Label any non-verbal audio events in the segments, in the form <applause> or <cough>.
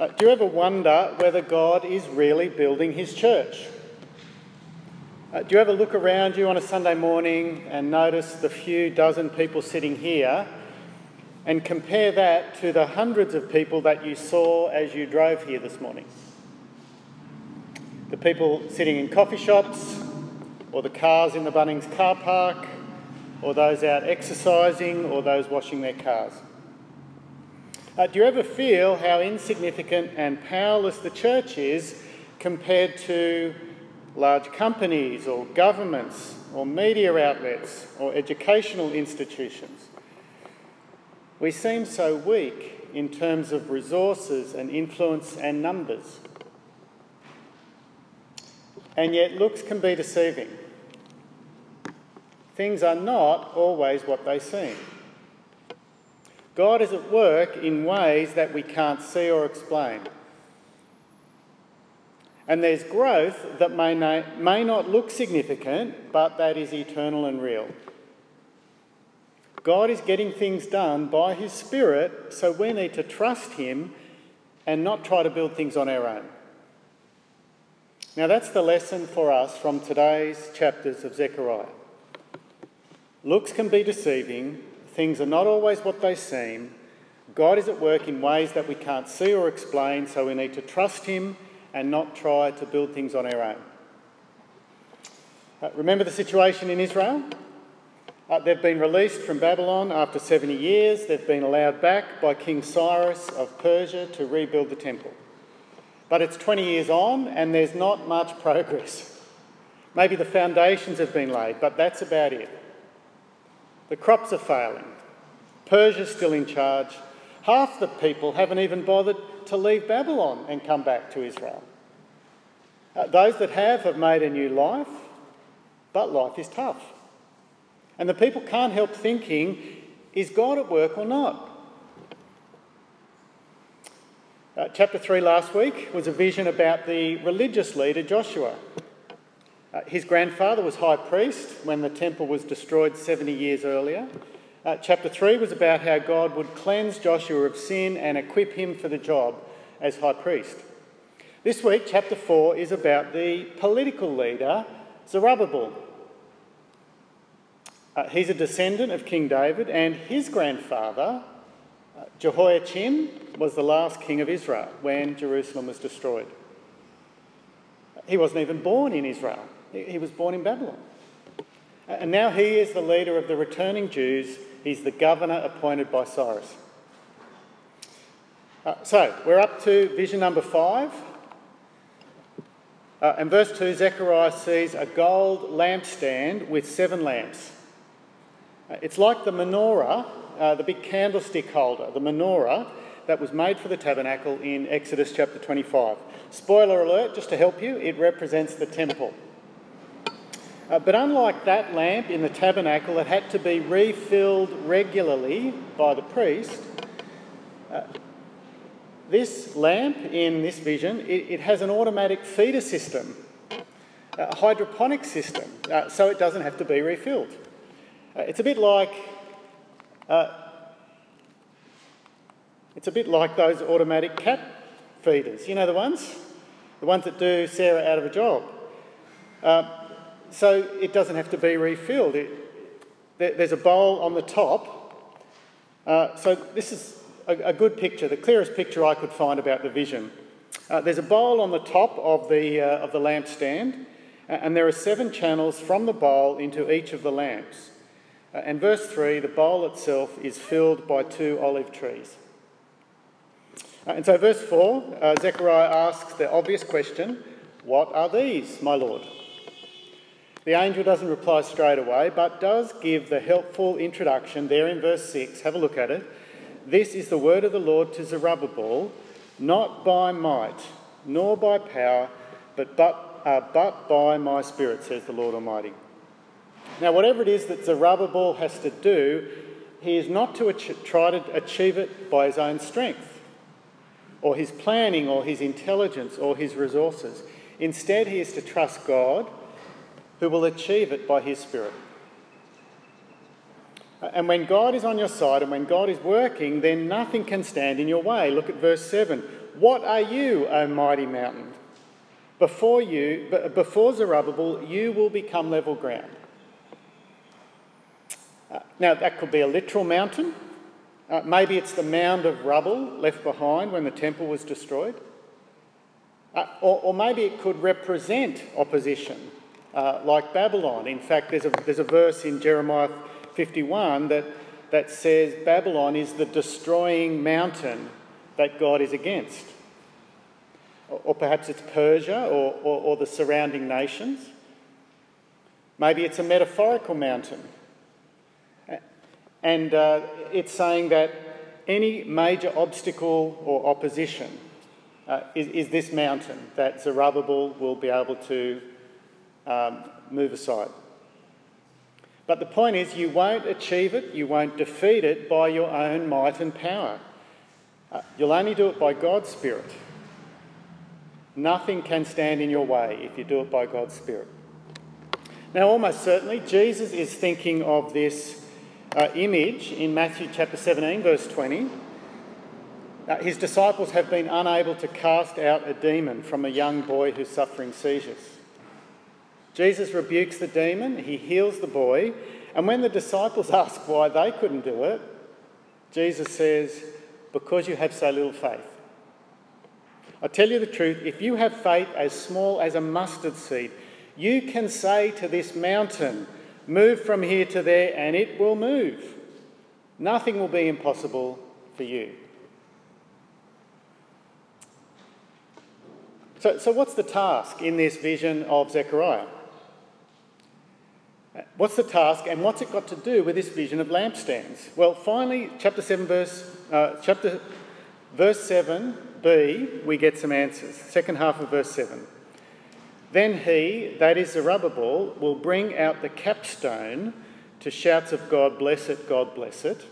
Uh, do you ever wonder whether God is really building his church? Uh, do you ever look around you on a Sunday morning and notice the few dozen people sitting here and compare that to the hundreds of people that you saw as you drove here this morning? The people sitting in coffee shops, or the cars in the Bunnings car park, or those out exercising, or those washing their cars. Uh, do you ever feel how insignificant and powerless the church is compared to large companies or governments or media outlets or educational institutions? We seem so weak in terms of resources and influence and numbers. And yet, looks can be deceiving. Things are not always what they seem. God is at work in ways that we can't see or explain. And there's growth that may, may not look significant, but that is eternal and real. God is getting things done by His Spirit, so we need to trust Him and not try to build things on our own. Now, that's the lesson for us from today's chapters of Zechariah. Looks can be deceiving, Things are not always what they seem. God is at work in ways that we can't see or explain, so we need to trust Him and not try to build things on our own. Uh, remember the situation in Israel? Uh, they've been released from Babylon after 70 years. They've been allowed back by King Cyrus of Persia to rebuild the temple. But it's 20 years on and there's not much <laughs> progress. Maybe the foundations have been laid, but that's about it. The crops are failing. Persia's still in charge. Half the people haven't even bothered to leave Babylon and come back to Israel. Uh, those that have have made a new life, but life is tough. And the people can't help thinking, is God at work or not? Uh, chapter 3 last week was a vision about the religious leader Joshua. Uh, his grandfather was high priest when the temple was destroyed 70 years earlier. Uh, chapter 3 was about how God would cleanse Joshua of sin and equip him for the job as high priest. This week, chapter 4 is about the political leader, Zerubbabel. Uh, he's a descendant of King David, and his grandfather, uh, Jehoiachin, was the last king of Israel when Jerusalem was destroyed. He wasn't even born in Israel. He was born in Babylon. And now he is the leader of the returning Jews. He's the governor appointed by Cyrus. Uh, so we're up to vision number five. Uh, in verse 2, Zechariah sees a gold lampstand with seven lamps. Uh, it's like the menorah, uh, the big candlestick holder, the menorah that was made for the tabernacle in Exodus chapter 25. Spoiler alert, just to help you, it represents the temple. Uh, but unlike that lamp in the tabernacle that had to be refilled regularly by the priest, uh, this lamp in this vision, it, it, has an automatic feeder system, a hydroponic system, uh, so it doesn't have to be refilled. Uh, it's a bit like uh, it's a bit like those automatic cat feeders. You know the ones, the ones that do Sarah out of a job. So it doesn't have to be refilled. It, there's a bowl on the top. Uh, so this is a, a, good picture, the clearest picture I could find about the vision. Uh, there's a bowl on the top of the, uh, of the lampstand, and there are seven channels from the bowl into each of the lamps. Uh, and verse 3 the bowl itself is filled by two olive trees. Uh, and so, verse 4, uh, Zechariah asks the obvious question What are these, my Lord? The angel doesn't reply straight away, but does give the helpful introduction there in verse 6. Have a look at it. This is the word of the Lord to Zerubbabel, not by might, nor by power, but, but, uh, but by my spirit, says the Lord Almighty. Now, whatever it is that Zerubbabel has to do, he is not to try to achieve it by his own strength, or his planning, or his intelligence, or his resources. Instead, he is to trust God who will achieve it by his Spirit. And when God is on your side and when God is working, then nothing can stand in your way. Look at verse 7. What are you, O mighty mountain? Before you, before Zerubbabel, you will become level ground. Uh, now, that could be a literal mountain. Uh, maybe it's the mound of rubble left behind when the temple was destroyed. Uh, or, or, maybe it could represent opposition, uh, like Babylon. In fact, there's a, there's a verse in Jeremiah 51 that, that says Babylon is the destroying mountain that God is against. Or, or perhaps it's Persia or, or, or the surrounding nations. Maybe it's a metaphorical mountain. And uh, it's saying that any major obstacle or opposition uh, is, is, this mountain that Zerubbabel will be able to um, move aside. But the point is, you won't achieve it, you won't defeat it by your own might and power. Uh, you'll only do it by God's Spirit. Nothing can stand in your way if you do it by God's Spirit. Now, almost certainly, Jesus is thinking of this uh, image in Matthew chapter 17, verse 20. Uh, his disciples have been unable to cast out a demon from a young boy who's suffering seizures. Jesus rebukes the demon, he heals the boy, and when the disciples <laughs> ask why they couldn't do it, Jesus says, Because you have so little faith. I tell you the truth, if you have faith as small as a mustard seed, you can say to this mountain, Move from here to there, and it will move. Nothing will be impossible for you. So, so what's the task in this vision of Zechariah? What's the task and what's it got to do with this vision of lampstands? Well, finally, chapter 7, verse, uh, chapter, verse 7b, we get some answers. Second half of verse 7. Then he, that is Zerubbabel, will bring out the capstone to shouts of God, bless it, God bless it.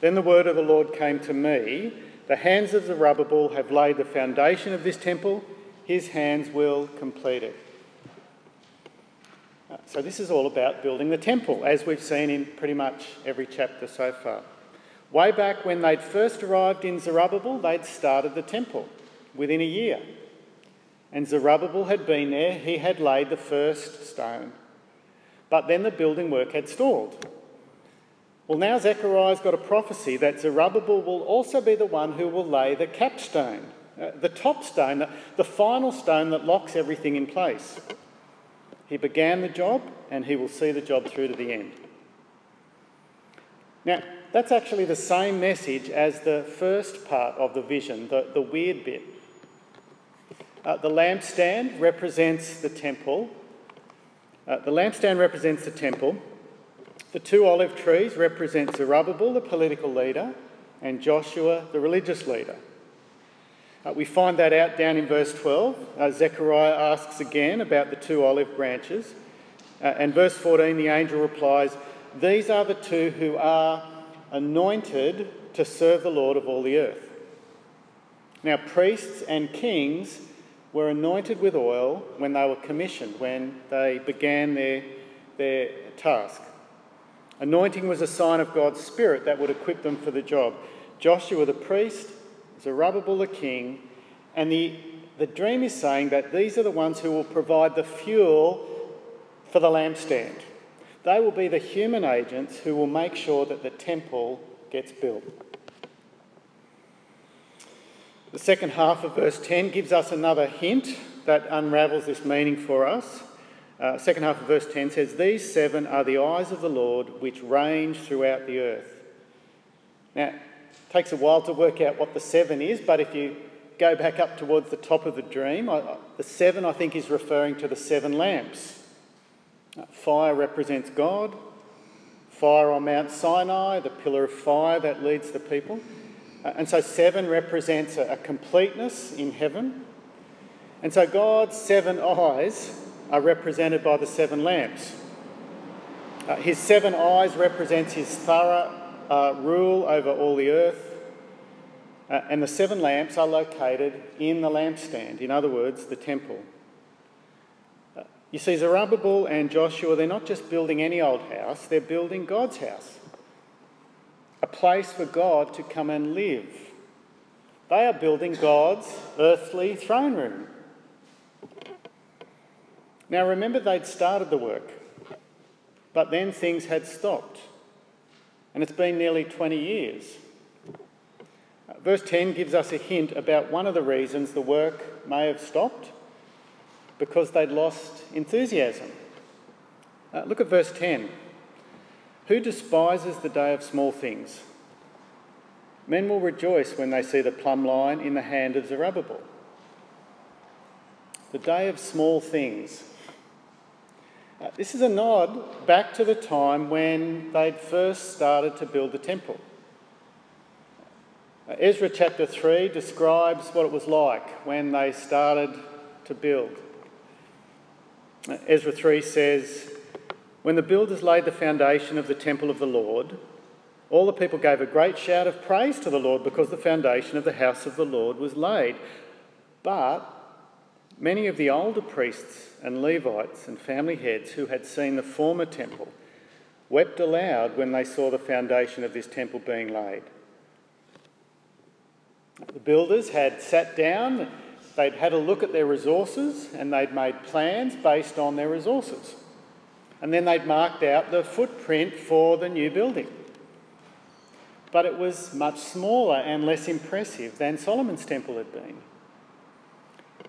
Then the word of the Lord came to me The hands of Zerubbabel have laid the foundation of this temple, his hands will complete it. So, this is all about building the temple, as we've seen in pretty much every chapter so far. Way back when they'd first arrived in Zerubbabel, they'd started the temple within a year. And Zerubbabel had been there, he had laid the first stone. But then the building work had stalled. Well, now Zechariah's got a prophecy that Zerubbabel will also be the one who will lay the capstone, uh, the top stone, the, the final stone that locks everything in place. He began the job and he will see the job through to the end. Now, that's actually the same message as the first part of the vision, the, the weird bit. Uh, the lampstand represents the temple. Uh, the lampstand represents the temple. The two olive trees represent Zerubbabel, the political leader, and Joshua, the religious leader. Uh, we find that out down in verse 12. Uh, Zechariah asks again about the two olive branches. Uh, and verse 14, the angel replies, These are the two who are anointed to serve the Lord of all the earth. Now, priests and kings were anointed with oil when they were commissioned, when they began their, their task. Anointing was a sign of God's Spirit that would equip them for the job. Joshua the priest Zerubbabel the king, and the, the dream is saying that these are the ones who will provide the fuel for the lampstand. They will be the human agents who will make sure that the temple gets built. The second half of verse 10 gives us another hint that unravels this meaning for us. Uh, second half of verse 10 says, These seven are the eyes of the Lord which range throughout the earth. Now, takes a while to work out what the seven is, but if you go back up towards the top of the dream, I, the seven I think is referring to the seven lamps. Uh, fire represents God, fire on Mount Sinai, the pillar of fire that leads the people. Uh, and so seven represents a, a completeness in heaven. And so God's seven eyes are represented by the seven lamps. Uh, his seven eyes represents his thorough uh, rule over all the earth. Uh, and the seven lamps are located in the lampstand, in other words, the temple. Uh, you see, Zerubbabel and Joshua, they're not just building any old house, they're building God's house. A place for God to come and live. They are building God's earthly throne room. Now remember, they'd started the work, but then things had stopped, and it's been nearly 20 years. Verse 10 gives us a hint about one of the reasons the work may have stopped because they'd lost enthusiasm. Uh, look at verse 10. Who despises the day of small things? Men will rejoice when they see the plumb line in the hand of Zerubbabel. The day of small things. Uh, this is a nod back to the time when they'd first started to build the temple. Uh, Ezra chapter 3 describes what it was like when they started to build. Uh, Ezra 3 says, When the builders laid the foundation of the temple of the Lord, all the people gave a great shout of praise to the Lord because the foundation of the house of the Lord was laid. But Many of the older priests and Levites and family heads who had seen the former temple wept aloud when they saw the foundation of this temple being laid. The builders had sat down, they'd had a look at their resources, and they'd made plans based on their resources. And then they'd marked out the footprint for the new building. But it was much smaller and less impressive than Solomon's temple had been.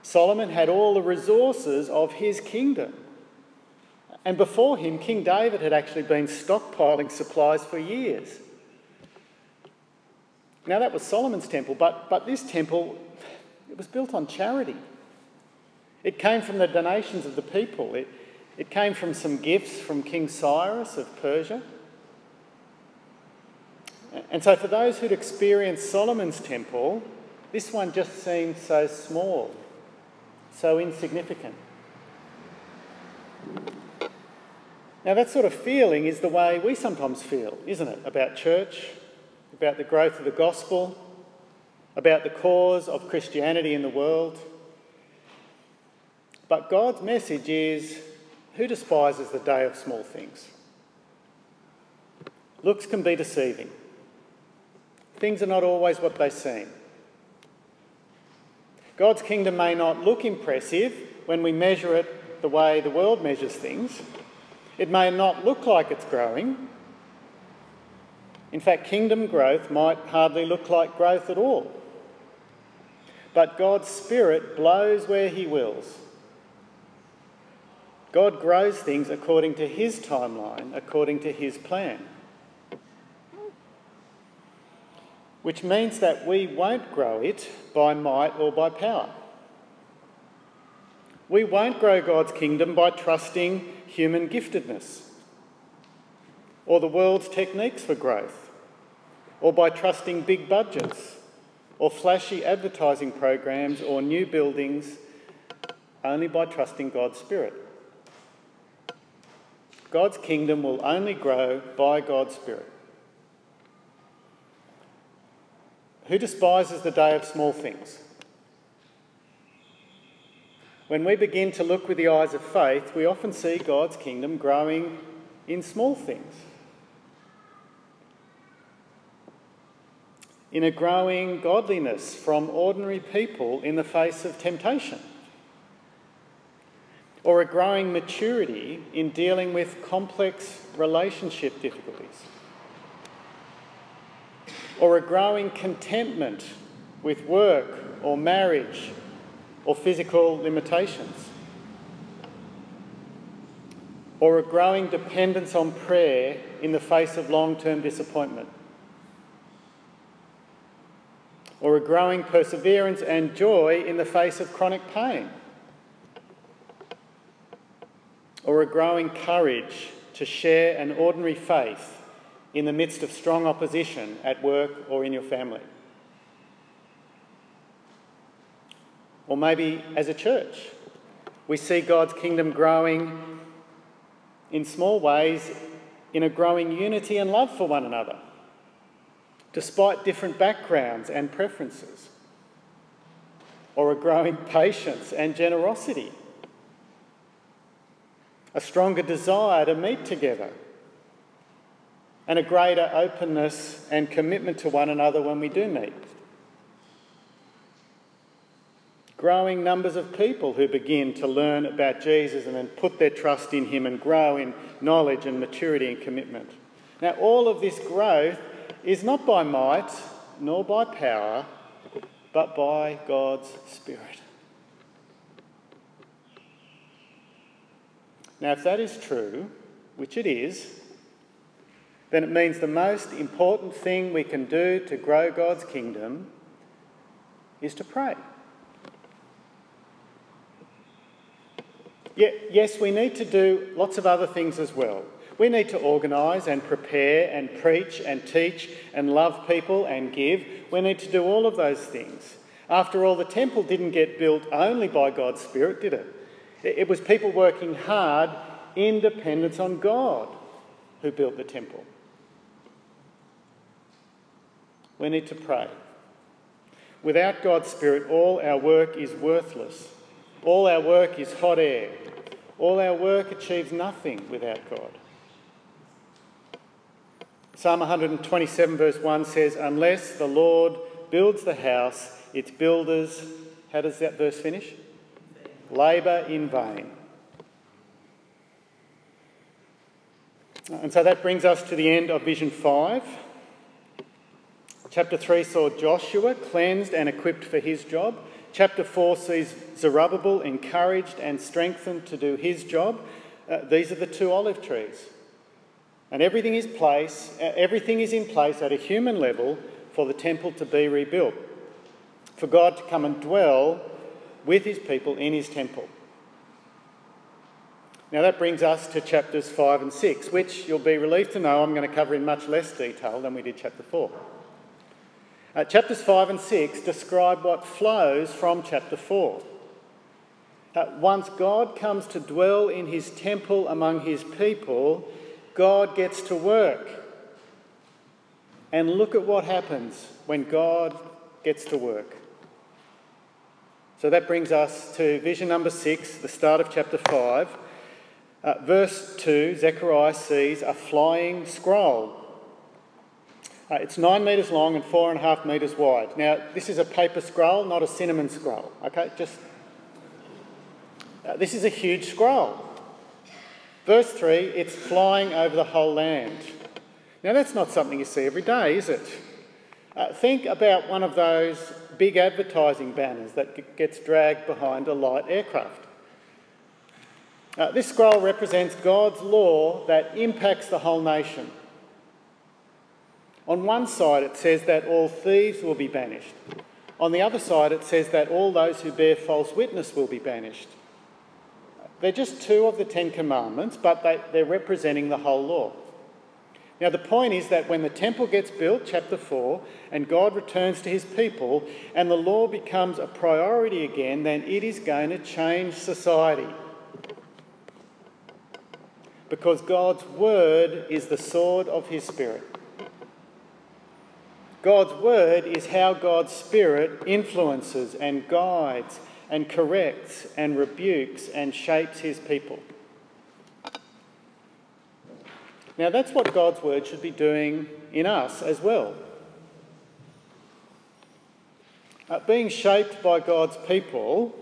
Solomon had all the resources of his kingdom. And before him, King David had actually been stockpiling supplies for years. Now, that was Solomon's temple, but, but this temple, it was built on charity. It came from the donations of the people. It, it came from some gifts from King Cyrus of Persia. And so, for those who'd experienced Solomon's temple, this one just seemed so small so insignificant. Now, that sort of feeling is the way we sometimes feel, isn't it? About church, about the growth of the gospel, about the cause of Christianity in the world. But God's message is who despises the day of small things? Looks can be deceiving. Things are not always what they seem. God's kingdom may not look impressive when we measure it the way the world measures things. It may not look like it's growing. In fact, kingdom growth might hardly look like growth at all. But God's Spirit blows where He wills. God grows things according to His timeline, according to His plan. Which means that we won't grow it by might or by power. We won't grow God's kingdom by trusting human giftedness or the world's techniques for growth or by trusting big budgets or flashy advertising programs or new buildings, only by trusting God's Spirit. God's kingdom will only grow by God's Spirit. Who despises the day of small things? When we begin to look with the eyes of faith, we often see God's kingdom growing in small things. In a growing godliness from ordinary people in the face of temptation. Or a growing maturity in dealing with complex relationship difficulties or a growing contentment with work or marriage or physical limitations, or a growing dependence on prayer in the face of long term disappointment, or a growing perseverance and joy in the face of chronic pain, or a growing courage to share an ordinary faith in the midst of strong opposition at work or in your family. Or maybe as a church, we see God's kingdom growing in small ways in a growing unity and love for one another, despite different backgrounds and preferences, or a growing <laughs> patience and generosity, a stronger desire to meet together and a greater openness and commitment to one another when we do meet. growing numbers of people who begin to learn about Jesus and then put their trust in Him and grow in knowledge and maturity and commitment. Now, all of this growth is not by might nor by power, but by God's Spirit. Now, if that is true, which it is, then it means the most important thing we can do to grow God's kingdom is to pray. yes, we need to do lots of other things as well. We need to organise and prepare and preach and teach and love people and give. We need to do all of those things. After all, the temple didn't get built only by God's Spirit, did it? It was people working hard in dependence on God who built the temple. We need to pray. Without God's Spirit, all our work is worthless. All our work is hot air. All our work achieves nothing without God. Psalm 127, verse 1 says, Unless the Lord builds the house, its builders, how does that verse finish? Labour in vain. And so that brings us to the end of Vision 5. Chapter 3 saw Joshua cleansed and equipped for his job. Chapter 4 sees Zerubbabel encouraged and strengthened to do his job. Uh, these are the two olive trees. And everything is place, uh, everything is in place at a human level for the temple to be rebuilt. For God to come and dwell with his people in his temple. Now that brings us to chapters 5 and 6, which you'll be relieved to know I'm going to cover in much less detail than we did chapter 4. Uh, chapters 5 and 6 describe what flows from chapter 4. Uh, once God comes to dwell in his temple among his people, God gets to work. And look at what happens when God gets to work. So that brings us to vision number 6, the start of chapter 5. Uh, verse 2 Zechariah sees a flying scroll uh, it's nine metres long and four and a half metres wide. Now, this is a paper scroll, not a cinnamon scroll, okay? Just. Uh, this is a huge scroll. Verse 3 it's flying over the whole land. Now, that's not something you see every day, is it? Uh, think about one of those big advertising banners that gets dragged behind a light aircraft. Uh, this scroll represents God's law that impacts the whole nation. On one side, it says that all thieves will be banished. On the other side, it says that all those who bear false witness will be banished. They're just two of the Ten Commandments, but they, they're representing the whole law. Now, the point is that when the temple gets built, chapter 4, and God returns to his people, and the law becomes a priority again, then it is going to change society. Because God's word is the sword of his spirit. God's word is how God's Spirit influences and guides and corrects and rebukes and shapes his people. Now, that's what God's word should be doing in us as well. Uh, being shaped by God's people,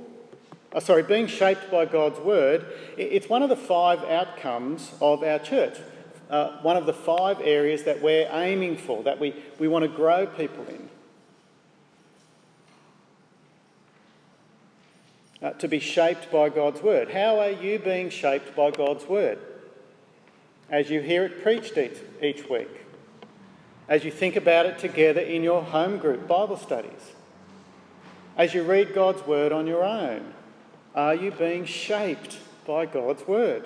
uh, sorry, being shaped by God's word, it's one of the five outcomes of our church uh, one of the five areas that we're aiming for, that we, we want to grow people in. Uh, to be shaped by God's word. How are you being shaped by God's word? As you hear it preached each, each week, as you think about it together in your home group Bible studies, as you read God's word on your own, are you being shaped by God's word?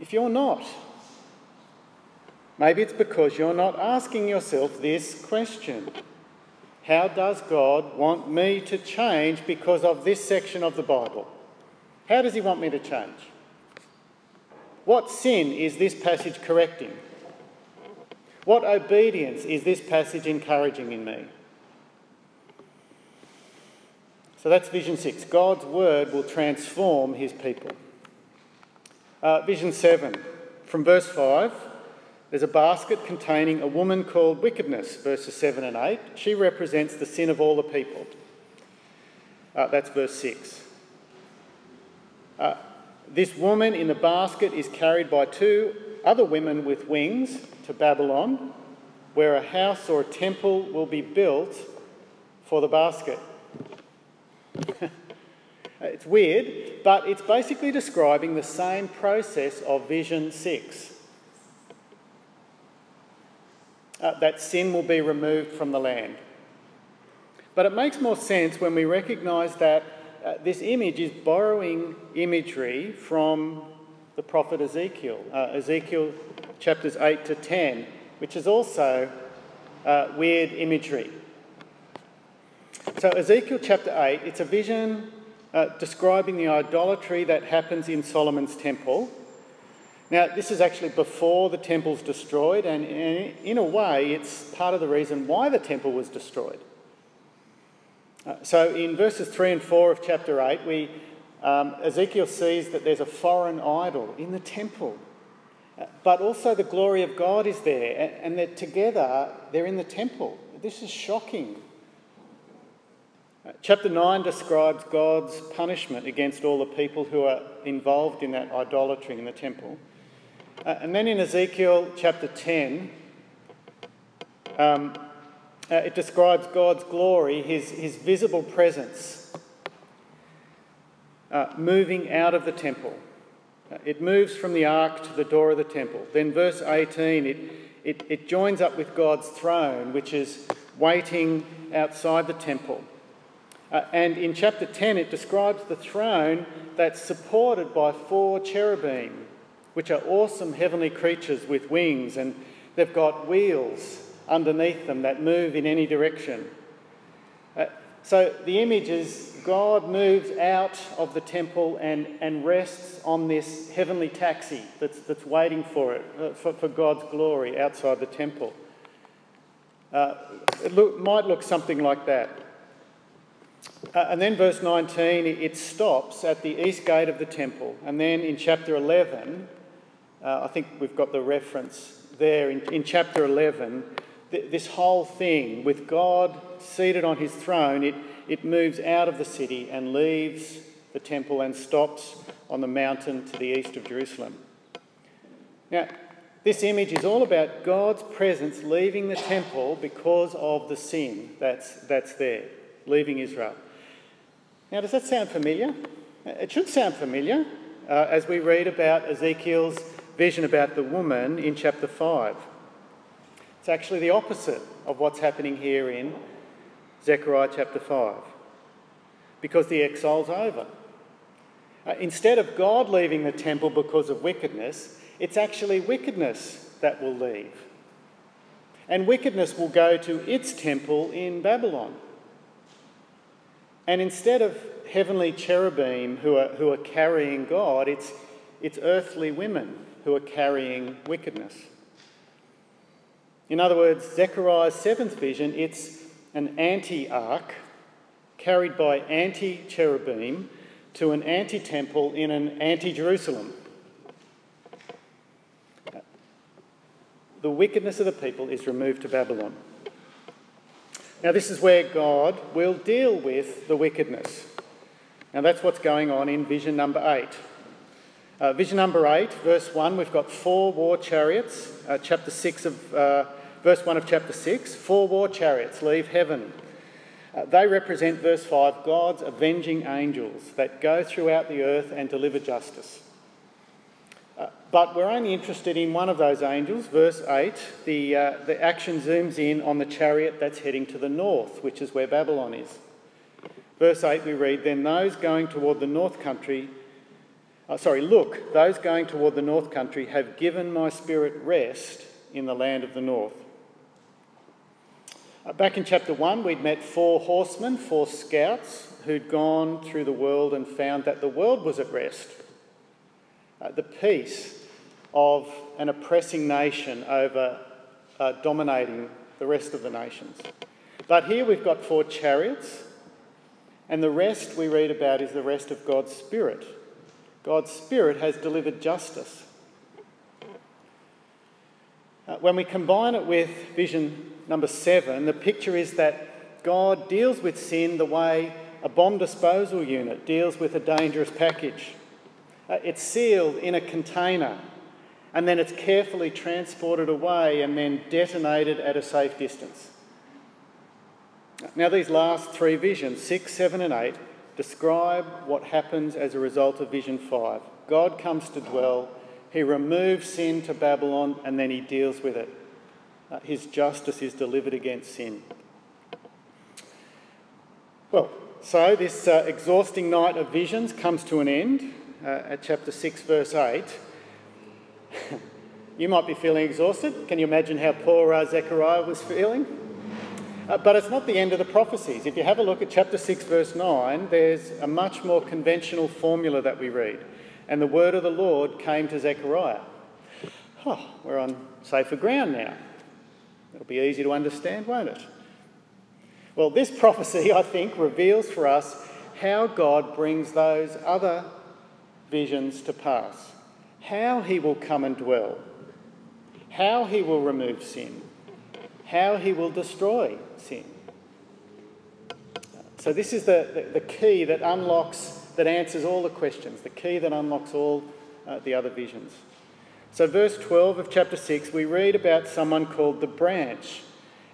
If you're not? Maybe it's because you're not asking yourself this question How does God want me to change because of this section of the Bible? How does He want me to change? What sin is this passage correcting? What obedience is this passage encouraging in me? So that's vision six. God's word will transform his people. Uh, vision 7, from verse 5, there's a basket containing a woman called wickedness, verses 7 and 8. She represents the sin of all the people. Uh, that's verse 6. Uh, this woman in the basket is carried by two other women with wings to Babylon, where a house or a temple will be built for the basket. <laughs> it's weird, but it's basically describing the same process of Vision 6. Uh, that sin will be removed from the land. But it makes more sense when we recognise that uh, this image is borrowing imagery from the prophet Ezekiel, uh, Ezekiel chapters 8 to 10, which is also uh, weird imagery. So, Ezekiel chapter 8, it's a vision uh, describing the idolatry that happens in Solomon's temple. Now, this is actually before the temple's destroyed, and in a way, it's part of the reason why the temple was destroyed. Uh, so, in verses 3 and 4 of chapter 8, we, um, Ezekiel sees that there's a foreign idol in the temple, uh, but also the glory of God is there, and, and that together they're in the temple. This is shocking. Uh, chapter 9 describes God's punishment against all the people who are involved in that idolatry in the temple. Uh, and then in Ezekiel chapter 10, um, uh, it describes God's glory, his, his visible presence, uh, moving out of the temple. Uh, it moves from the ark to the door of the temple. Then, verse 18, it, it, it joins up with God's throne, which is waiting outside the temple. Uh, and in chapter 10, it describes the throne that's supported by four cherubim, which are awesome heavenly creatures with wings, and they've got wheels underneath them that move in any direction. Uh, so the image is God moves out of the temple and, and rests on this heavenly taxi that's, that's waiting for it, uh, for, for, God's glory outside the temple. Uh, it look, might look something like that. Uh, and then verse 19, it stops at the east gate of the temple. And then in chapter 11, uh, I think we've got the reference there. In, in chapter 11, this whole thing with God seated on his throne, it, it moves out of the city and leaves the temple and stops on the mountain to the east of Jerusalem. Now, this image is all about God's presence leaving the temple because of the sin that's, that's there, leaving Israel. Now, does that sound familiar? It should sound familiar uh, as we read about Ezekiel's vision about the woman in chapter 5. It's actually the opposite of what's happening here in Zechariah chapter 5, because the exile's over. Uh, instead of God leaving the temple because of wickedness, it's actually wickedness that will leave. And wickedness will go to its temple in Babylon. And instead of heavenly cherubim who are, who are carrying God, it's, it's earthly women who are carrying wickedness. In other words, Zechariah's seventh vision, it's an anti ark carried by anti cherubim to an anti temple in an anti Jerusalem. The wickedness of the people is removed to Babylon. Now, this is where God will deal with the wickedness. Now, that's what's going on in vision number eight. Uh, vision number eight, verse one, we've got four war chariots. Uh, chapter six of uh, verse 1 of chapter 6 four war chariots leave heaven. Uh, they represent, verse 5, God's avenging angels that go throughout the earth and deliver justice. But we're only interested in one of those angels, verse 8. The, uh, the action zooms in on the chariot that's heading to the north, which is where Babylon is. Verse 8, we read, Then those going toward the north country, uh, sorry, look, those going toward the north country have given my spirit rest in the land of the north. Uh, back in chapter 1, we'd met four horsemen, four scouts, who'd gone through the world and found that the world was at rest. Uh, the peace of an oppressing nation over uh, dominating the rest of the nations. But here we've got four chariots, and the rest we read about is the rest of God's Spirit. God's Spirit has delivered justice. Uh, when we combine it with vision number seven, the picture is that God deals with sin the way a bomb disposal unit deals with a dangerous package. Uh, it's sealed in a container and then it's carefully transported away and then detonated at a safe distance. Now, these last three visions, 6, 7, and 8, describe what happens as a result of vision 5. God comes to dwell, he removes sin to Babylon, and then he deals with it. Uh, his justice is delivered against sin. Well, so this uh, exhausting night of visions comes to an end uh, at chapter 6, verse 8. <laughs> you might be feeling exhausted. Can you imagine how poor uh, Zechariah was feeling? Uh, but it's not the end of the prophecies. If you have a look at chapter 6, verse 9, there's a much more conventional formula that we read. And the word of the Lord came to Zechariah. Oh, we're on safer ground now. It'll be easy to understand, won't it? Well, this prophecy, <laughs> I think, reveals for us how God brings those other visions to pass how he will come and dwell, how he will remove sin, how he will destroy sin. So, this is the, the, the key that unlocks, that answers all the questions, the key that unlocks all uh, the other visions. So, verse 12 of chapter 6, we read about someone called the branch,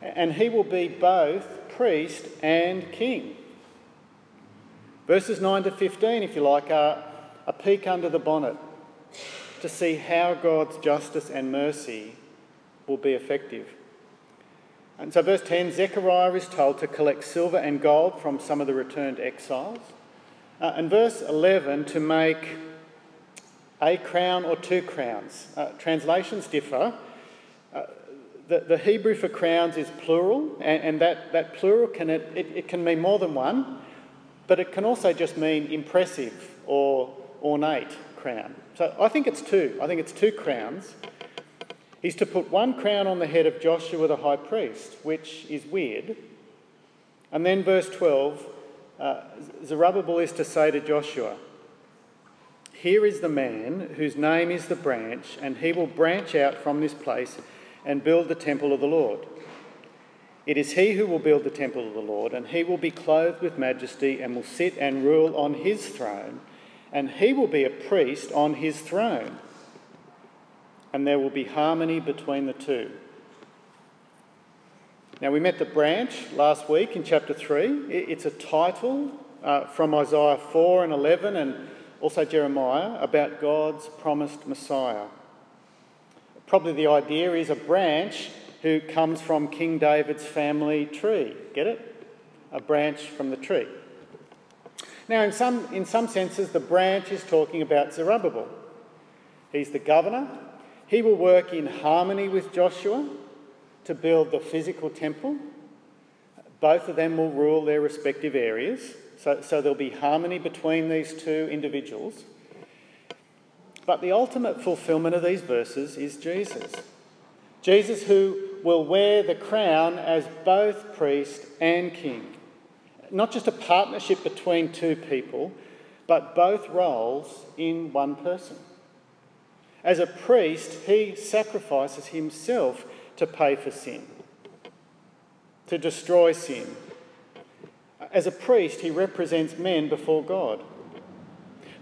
and he will be both priest and king. Verses 9 to 15, if you like, are a peek under the bonnet to see how God's justice and mercy will be effective. And so, verse 10 Zechariah is told to collect silver and gold from some of the returned exiles. Uh, and verse 11 to make a crown or two crowns. Uh, translations differ. Uh, the, the, Hebrew for crowns is plural, and, and that, that plural can it, it, it can mean more than one, but it can also just mean impressive or ornate crown. So I think it's two. I think it's two crowns. He's to put one crown on the head of Joshua the high priest, which is weird. And then, verse 12 uh, Zerubbabel is to say to Joshua, Here is the man whose name is the branch, and he will branch out from this place and build the temple of the Lord. It is he who will build the temple of the Lord, and he will be clothed with majesty and will sit and rule on his throne and he will be a priest on his throne. And there will be harmony between the two. Now, we met the branch last week in chapter 3. It's a title uh, from Isaiah 4 and 11 and also Jeremiah about God's promised Messiah. Probably the idea is a branch who comes from King David's family tree. Get it? A branch from the tree. Now, in some, in some senses, the branch is talking about Zerubbabel. He's the governor. He will work in harmony with Joshua to build the physical temple. Both of them will rule their respective areas. So, so there'll be harmony between these two individuals. But the ultimate fulfillment of these verses is Jesus. Jesus, who will wear the crown as both priest and king not just a partnership between two people, but both roles in one person. As a priest, he sacrifices himself to pay for sin, to destroy sin. As a priest, he represents men before God.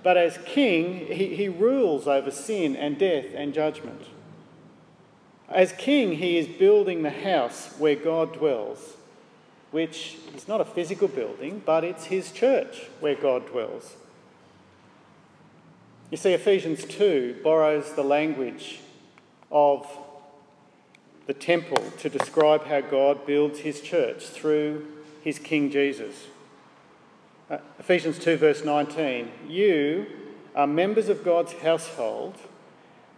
But as king, he, he rules over sin and death and judgment. As king, he is building the house where God dwells which is not a physical building, but it's his church where God dwells. You see, Ephesians 2 borrows the language of the temple to describe how God builds his church through his King Jesus. Uh, Ephesians 2, verse 19 You are members of God's household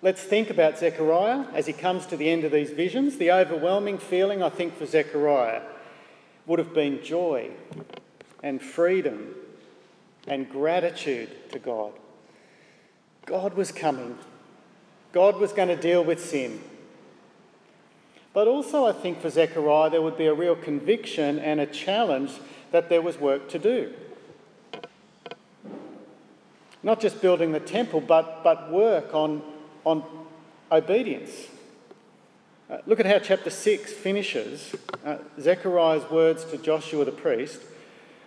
Let's think about Zechariah as he comes to the end of these visions. The overwhelming feeling, I think, for Zechariah would have been joy and freedom and gratitude to God. God was coming, God was going to deal with sin. But also, I think for Zechariah, there would be a real conviction and a challenge that there was work to do. Not just building the temple, but, but work on, on obedience. Uh, look at how chapter 6 finishes. Uh, Zechariah's words to Joshua the priest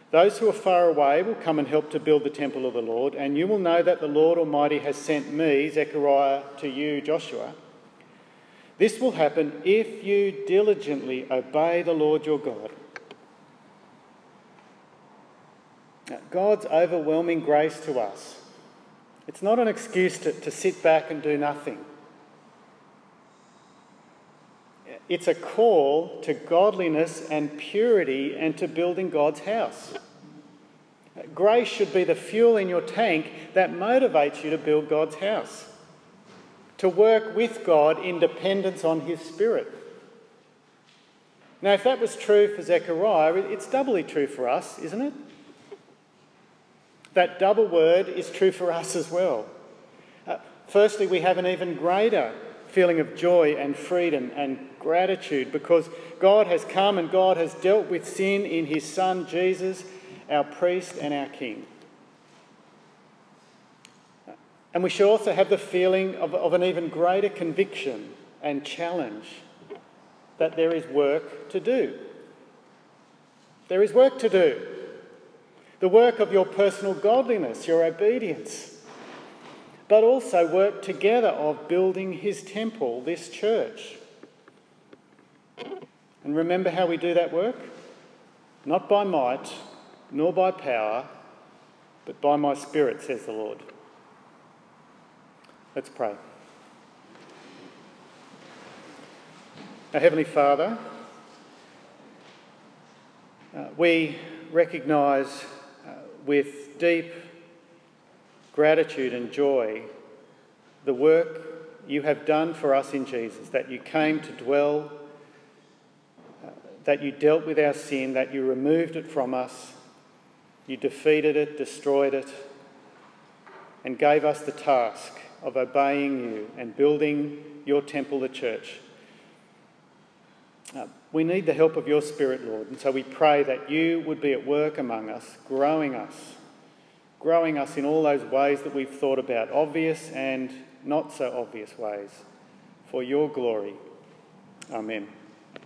Those who are far away will come and help to build the temple of the Lord, and you will know that the Lord Almighty has sent me, Zechariah, to you, Joshua. This will happen if you diligently obey the Lord your God. God's overwhelming grace to us. It's not an excuse to, to sit back and do nothing. It's a call to godliness and purity and to building God's house. Grace should be the fuel in your tank that motivates you to build God's house to work with God in dependence on His Spirit. Now, if that was true for Zechariah, it's doubly true for us, isn't it? That double word is true for us as well. Uh, firstly, we have an even greater feeling of joy and freedom and gratitude because God has come and God has dealt with sin in His Son Jesus, our priest and our King. And we should also have the feeling of, of an even greater conviction and challenge that there is work to do. There is work to do. The work of your personal godliness, your obedience, but also work together of building his temple, this church. And remember how we do that work? Not by might, nor by power, but by my spirit, says the Lord. Let's pray. Our Heavenly Father, uh, we recognise with deep gratitude and joy the work you have done for us in Jesus, that you came to dwell, uh, that you dealt with our sin, that you removed it from us, you defeated it, destroyed it, and gave us the task of obeying you and building your temple, the church. Uh, we need the help of your Spirit, Lord, and so we pray that you would be at work among us, growing us, growing us in all those ways that we've thought about, obvious and not so obvious ways, for your glory. Amen.